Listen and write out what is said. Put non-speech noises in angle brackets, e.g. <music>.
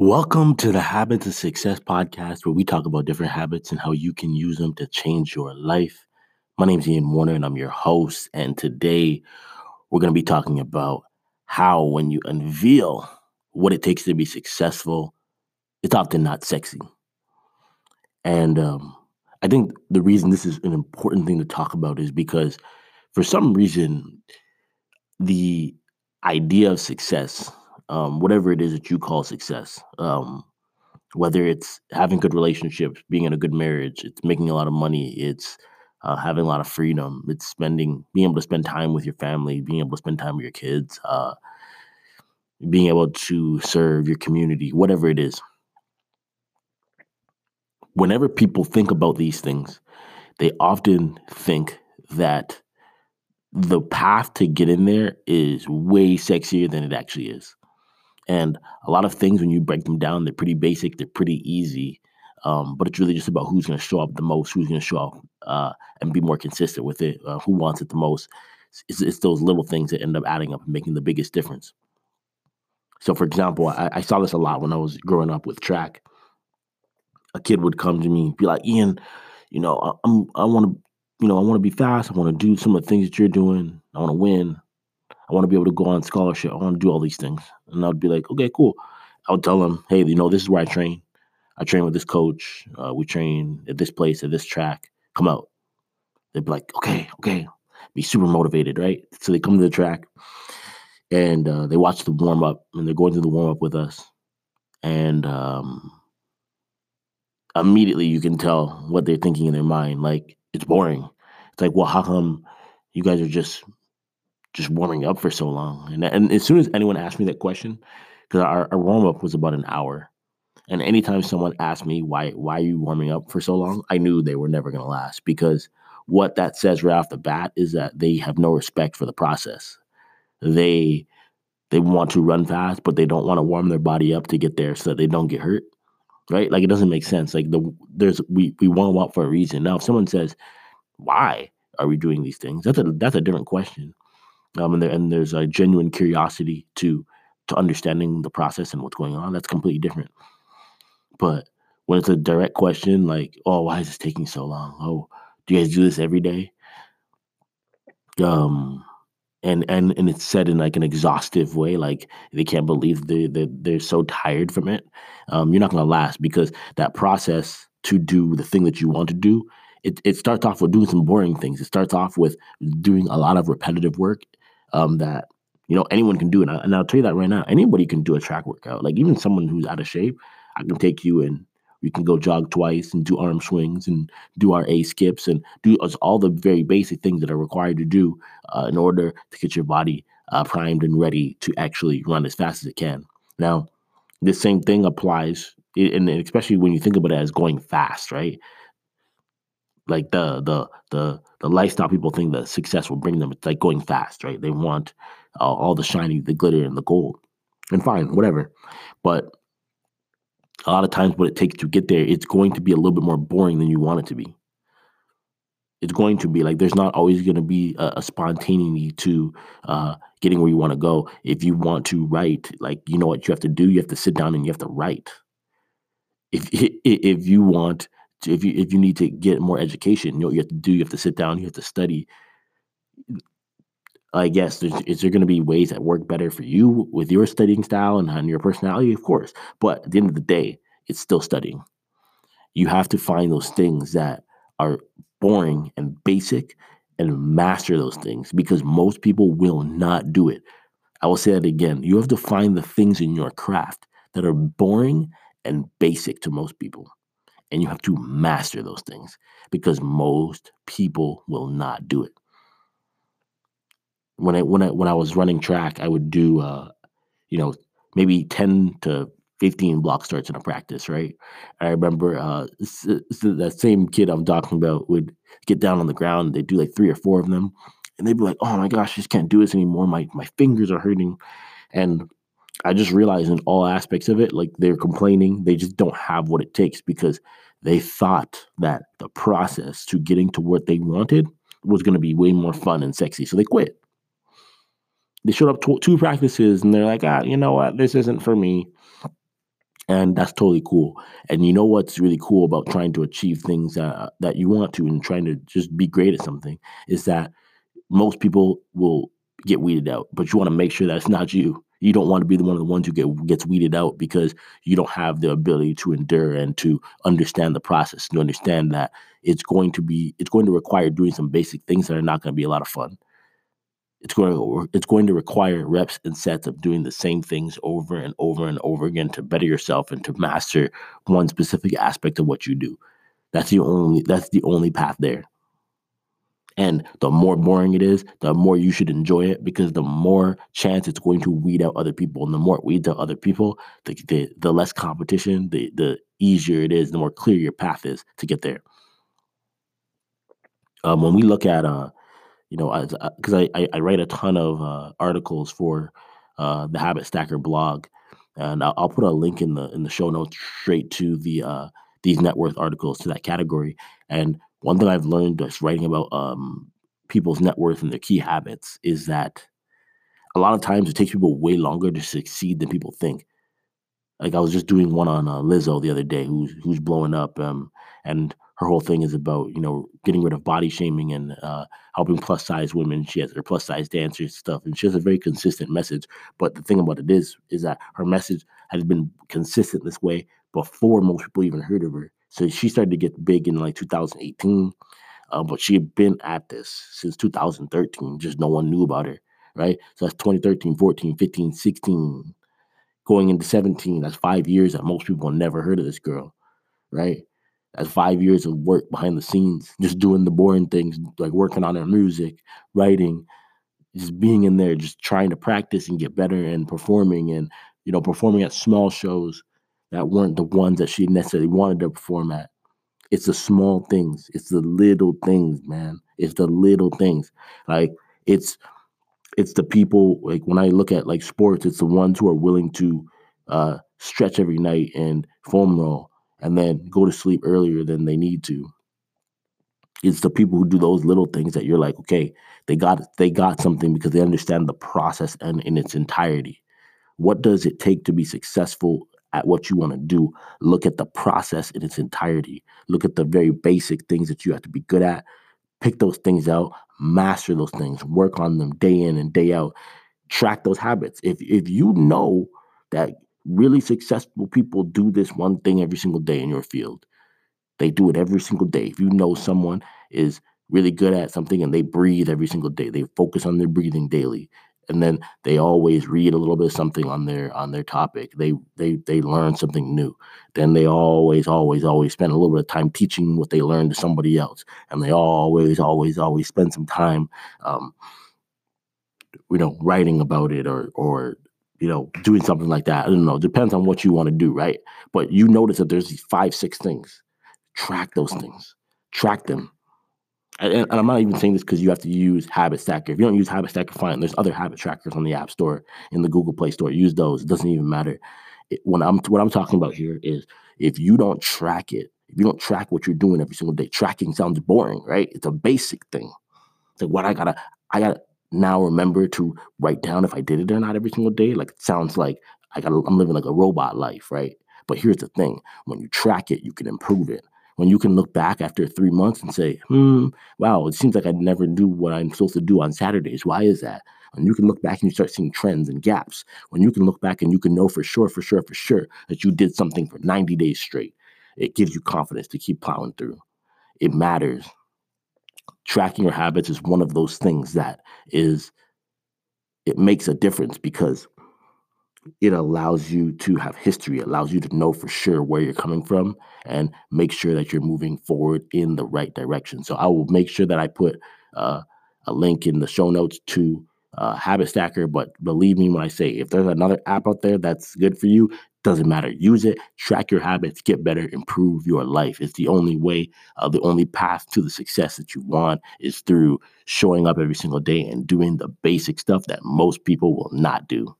Welcome to the Habits of Success podcast, where we talk about different habits and how you can use them to change your life. My name is Ian Warner, and I'm your host. And today we're going to be talking about how, when you unveil what it takes to be successful, it's often not sexy. And um, I think the reason this is an important thing to talk about is because for some reason, the idea of success um, whatever it is that you call success. Um, whether it's having good relationships, being in a good marriage, it's making a lot of money, it's uh, having a lot of freedom, it's spending, being able to spend time with your family, being able to spend time with your kids, uh, being able to serve your community, whatever it is. Whenever people think about these things, they often think that the path to get in there is way sexier than it actually is. And a lot of things, when you break them down, they're pretty basic, they're pretty easy. Um, but it's really just about who's going to show up the most, who's going to show up uh, and be more consistent with it, uh, who wants it the most. It's, it's, those little things that end up adding up and making the biggest difference. So, for example, I, I saw this a lot when I was growing up with track. A kid would come to me be like, Ian, you know, I, I'm I want to, you know, I want to be fast. I want to do some of the things that you're doing. I want to win. I want to be able to go on scholarship. I want to do all these things. And I'd be like, okay, cool. I would tell them, hey, you know, this is where I train. I train with this coach. Uh, we train at this place, at this track. Come out. They'd be like, okay, okay. Be super motivated, right? So they come to the track and uh, they watch the warm up and they're going through the warm up with us. And um, immediately you can tell what they're thinking in their mind. Like, it's boring. It's like, well, how come you guys are just just warming up for so long. And and as soon as anyone asked me that question, because our, our warm up was about an hour, and anytime someone asked me why why are you warming up for so long, I knew they were never going to last because what that says right off the bat is that they have no respect for the process. They they want to run fast, but they don't want to warm their body up to get there so that they don't get hurt. Right? Like it doesn't make sense. Like the there's we we warm up for a reason. Now, if someone says, "Why are we doing these things?" That's a that's a different question um, and, there, and there's a genuine curiosity to to understanding the process and what's going on. That's completely different. But when it's a direct question like, "Oh, why is this taking so long? Oh, do you guys do this every day?" Um, and and and it's said in like an exhaustive way, like they can't believe they they they're so tired from it. Um, you're not gonna last because that process to do the thing that you want to do it, it starts off with doing some boring things. It starts off with doing a lot of repetitive work um, that you know anyone can do. And, I, and I'll tell you that right now, anybody can do a track workout. Like even someone who's out of shape, I can take you and we can go jog twice and do arm swings and do our A skips and do all the very basic things that are required to do uh, in order to get your body uh, primed and ready to actually run as fast as it can. Now, the same thing applies, and especially when you think about it as going fast, right? Like the the the the lifestyle people think that success will bring them. It's like going fast, right? They want uh, all the shiny, the glitter, and the gold. And fine, whatever. But a lot of times, what it takes to get there, it's going to be a little bit more boring than you want it to be. It's going to be like there's not always going to be a, a spontaneity to uh, getting where you want to go. If you want to write, like you know what you have to do, you have to sit down and you have to write. If <laughs> if you want if you if you need to get more education, you know you have to do. You have to sit down. You have to study. I guess is there going to be ways that work better for you with your studying style and, and your personality? Of course, but at the end of the day, it's still studying. You have to find those things that are boring and basic and master those things because most people will not do it. I will say that again. You have to find the things in your craft that are boring and basic to most people and you have to master those things because most people will not do it. When I when I when I was running track, I would do uh, you know maybe ten to 15 block starts in a practice, right? I remember uh, that same kid I'm talking about would get down on the ground. They'd do like three or four of them, and they'd be like, "Oh my gosh, I just can't do this anymore. My my fingers are hurting," and I just realized in all aspects of it, like they're complaining, they just don't have what it takes because they thought that the process to getting to what they wanted was going to be way more fun and sexy. So they quit. They showed up to two practices and they're like, ah, you know what? This isn't for me. and that's totally cool. And you know what's really cool about trying to achieve things that that you want to and trying to just be great at something is that most people will get weeded out, but you want to make sure that it's not you. You don't want to be the one of the ones who get gets weeded out because you don't have the ability to endure and to understand the process, to understand that it's going to be it's going to require doing some basic things that are not going to be a lot of fun. It's going to it's going to require reps and sets of doing the same things over and over and over again to better yourself and to master one specific aspect of what you do. That's the only that's the only path there. And the more boring it is, the more you should enjoy it because the more chance it's going to weed out other people. And the more it weeds out other people, the, the, the less competition, the, the easier it is, the more clear your path is to get there. Um, when we look at, uh, you know, because I, I, I, write a ton of uh, articles for uh, the Habit Stacker blog, and I'll, I'll, put a link in the in the show notes straight to the uh, these net worth articles to that category. And one thing I've learned just writing about um, people's net worth and their key habits is that a lot of times it takes people way longer to succeed than people think. Like I was just doing one on uh, Lizzo the other day, who's who's blowing up, um, and her whole thing is about you know getting rid of body shaming and uh, helping plus size women. She has her plus size dancers stuff, and she has a very consistent message. But the thing about it is, is that her message has been consistent this way before most people even heard of her. So she started to get big in like 2018, uh, but she had been at this since 2013. Just no one knew about her, right? So that's 2013, 14, 15, 16, going into 17. That's five years that most people never heard of this girl, right? That's five years of work behind the scenes, just doing the boring things, like working on her music, writing, just being in there, just trying to practice and get better and performing and, you know, performing at small shows that weren't the ones that she necessarily wanted to perform at. It's the small things. It's the little things, man. It's the little things. Like it's it's the people like when I look at like sports, it's the ones who are willing to uh, stretch every night and foam roll and then go to sleep earlier than they need to. It's the people who do those little things that you're like, okay, they got they got something because they understand the process and in its entirety. What does it take to be successful at what you want to do. Look at the process in its entirety. Look at the very basic things that you have to be good at. Pick those things out, master those things, work on them day in and day out. Track those habits. If if you know that really successful people do this one thing every single day in your field, they do it every single day. If you know someone is really good at something and they breathe every single day, they focus on their breathing daily and then they always read a little bit of something on their on their topic. They they they learn something new. Then they always always always spend a little bit of time teaching what they learned to somebody else. And they always always always spend some time um, you know writing about it or or you know doing something like that. I don't know. Depends on what you want to do right? But you notice that there's these five six things. Track those things. Track them and, I'm not even saying this because you have to use Habit Stacker. If you don't use Habit Stacker, fine. There's other habit trackers on the App Store, in the Google Play Store. Use those. It doesn't even matter. It, when I'm what I'm talking about here is if you don't track it, if you don't track what you're doing every single day, tracking sounds boring, right? It's a basic thing. It's like what I gotta, I gotta now remember to write down if I did it or not every single day. Like it sounds like I gotta, I'm living like a robot life, right? But here's the thing: when you track it, you can improve it when you can look back after three months and say, hmm, wow, it seems like I never do what I'm supposed to do on Saturdays. Why is that? And you can look back and you start seeing trends and gaps. When you can look back and you can know for sure, for sure, for sure that you did something for 90 days straight, it gives you confidence to keep plowing through. It matters. Tracking your habits is one of those things that is, it makes a difference because it allows you to have history, it allows you to know for sure where you're coming from and make sure that you're moving forward in the right direction. So I will make sure that I put uh, a link in the show notes to uh, Habit Stacker. But believe me when I say, if there's another app out there that's good for you, doesn't matter. Use it, track your habits, get better, improve your life. It's the only way, uh, the only path to the success that you want is through showing up every single day and doing the basic stuff that most people will not do.